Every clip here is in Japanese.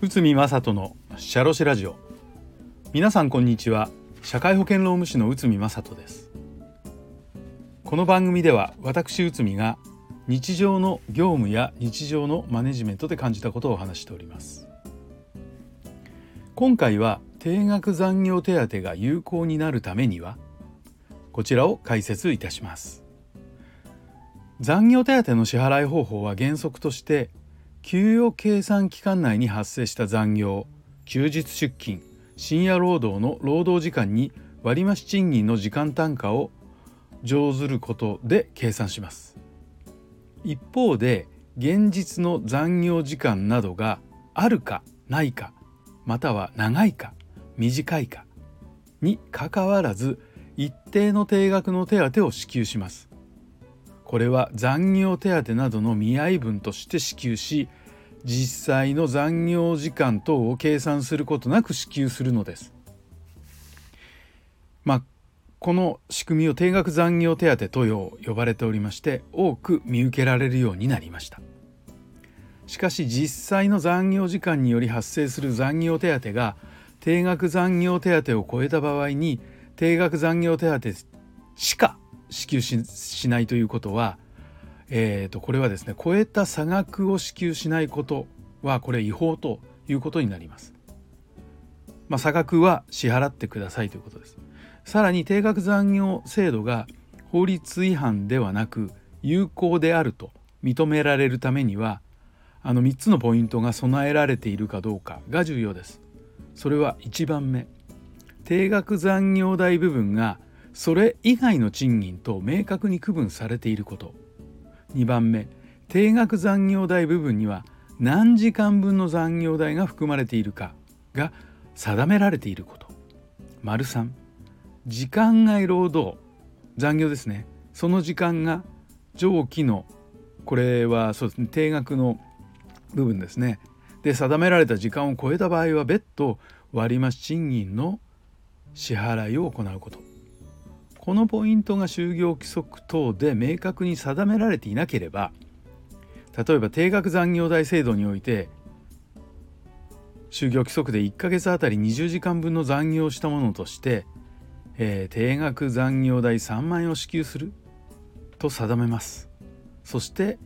内海正人のシャロシラジオ。皆さんこんにちは。社会保険労務士の内海正人です。この番組では私内海が日常の業務や日常のマネジメントで感じたことをお話しております。今回は定額残業手当が有効になるためにはこちらを解説いたします。残業手当の支払い方法は原則として給与計算期間内に発生した残業休日出勤深夜労働の労働時間に割増賃金の時間単価を乗ずることで計算します。一方で現実の残業時間などがあるかないかまたは長いか短いかにかかわらず一定の定額の手当を支給します。これは残業手当などの見合い分として支給し実際の残業時間等を計算することなく支給するのです。まあこの仕組みを定額残業手当と呼ばれておりまして多く見受けられるようになりました。しかし実際の残業時間により発生する残業手当が定額残業手当を超えた場合に定額残業手当しか支給しないということは、えー、とこれはですね超えた差額を支給しないことはこれ違法ということになります。まあ、差額は支払ってくださいということです。さらに定額残業制度が法律違反ではなく有効であると認められるためにはあの3つのポイントが備えられているかどうかが重要です。それは1番目定額残業代部分がそれ以外の賃金と明確に区分されていること。2番目定額残業代部分には何時間分の残業代が含まれているかが定められていること。丸3時間外労働。残業ですね。その時間が上記のこれはそうですね定額の部分ですね。で定められた時間を超えた場合は別途割増賃金の支払いを行うこと。このポイントが就業規則等で明確に定められていなければ例えば定額残業代制度において就業規則で1ヶ月あたり20時間分の残業をしたものとして、えー、定額残業代3万円を支給すると定めます。そして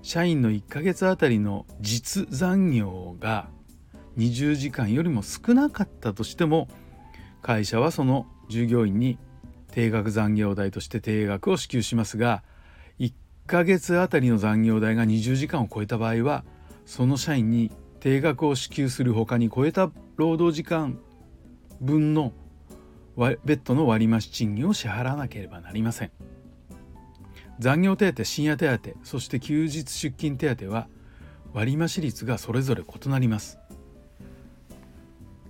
社員の1ヶ月あたりの実残業が20時間よりも少なかったとしても会社はその従業員に定額残業代として定額を支給しますが1ヶ月あたりの残業代が20時間を超えた場合はその社員に定額を支給するほかに超えた労働時間分の別途の割増賃金を支払わなければなりません。残業手当深夜手当そして休日出勤手当は割増率がそれぞれ異なります。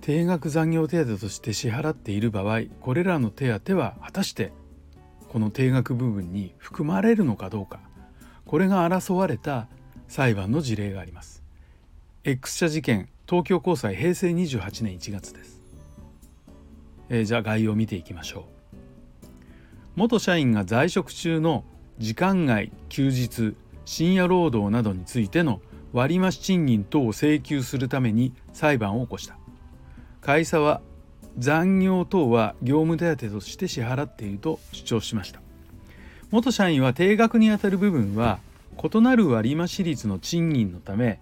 定額残業手当として支払っている場合これらの手当は果たしてこの定額部分に含まれるのかどうかこれが争われた裁判の事例があります。X 社事件東京高裁平成28年1月です、えー、じゃあ概要を見ていきましょう。元社員が在職中の時間外休日深夜労働などについての割増賃金等を請求するために裁判を起こした。会社は残業等は業務手当として支払っていると主張しました。元社員は定額にあたる部分は異なる割増率の賃金のため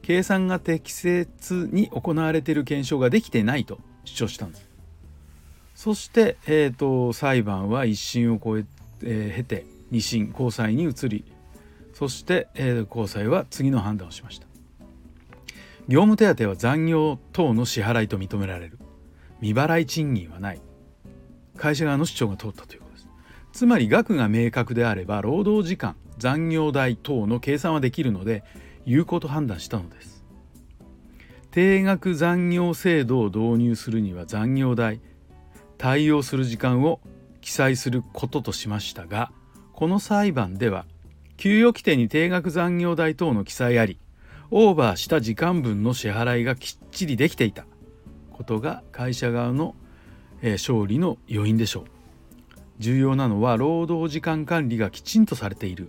計算が適切に行われている検証ができてないと主張したんです。そして、えーと、裁判は一審を超ええー、経て二審高裁に移りそして、えー、高裁は次の判断をしました。業務手当は残業等の支払いと認められる。未払い賃金はない。会社側の主張が通ったということです。つまり額が明確であれば労働時間残業代等の計算はできるので有効と判断したのです。定額残業制度を導入するには残業代対応する時間を記載することとしましたがこの裁判では給与規定に定額残業代等の記載ありオーバーした時間分の支払いがきっちりできていたことが会社側の、勝利の要因でしょう重要なのは労働時間管理がきちんとされている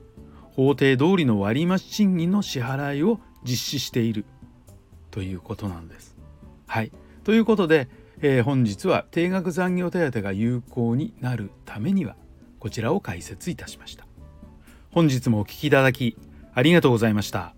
法定通りの割増賃金の支払いを実施しているということなんです。はいということで、えー、本日は定額残業手当が有効になるためにはこちらを解説いたしました。本日もお聴きいただきありがとうございました。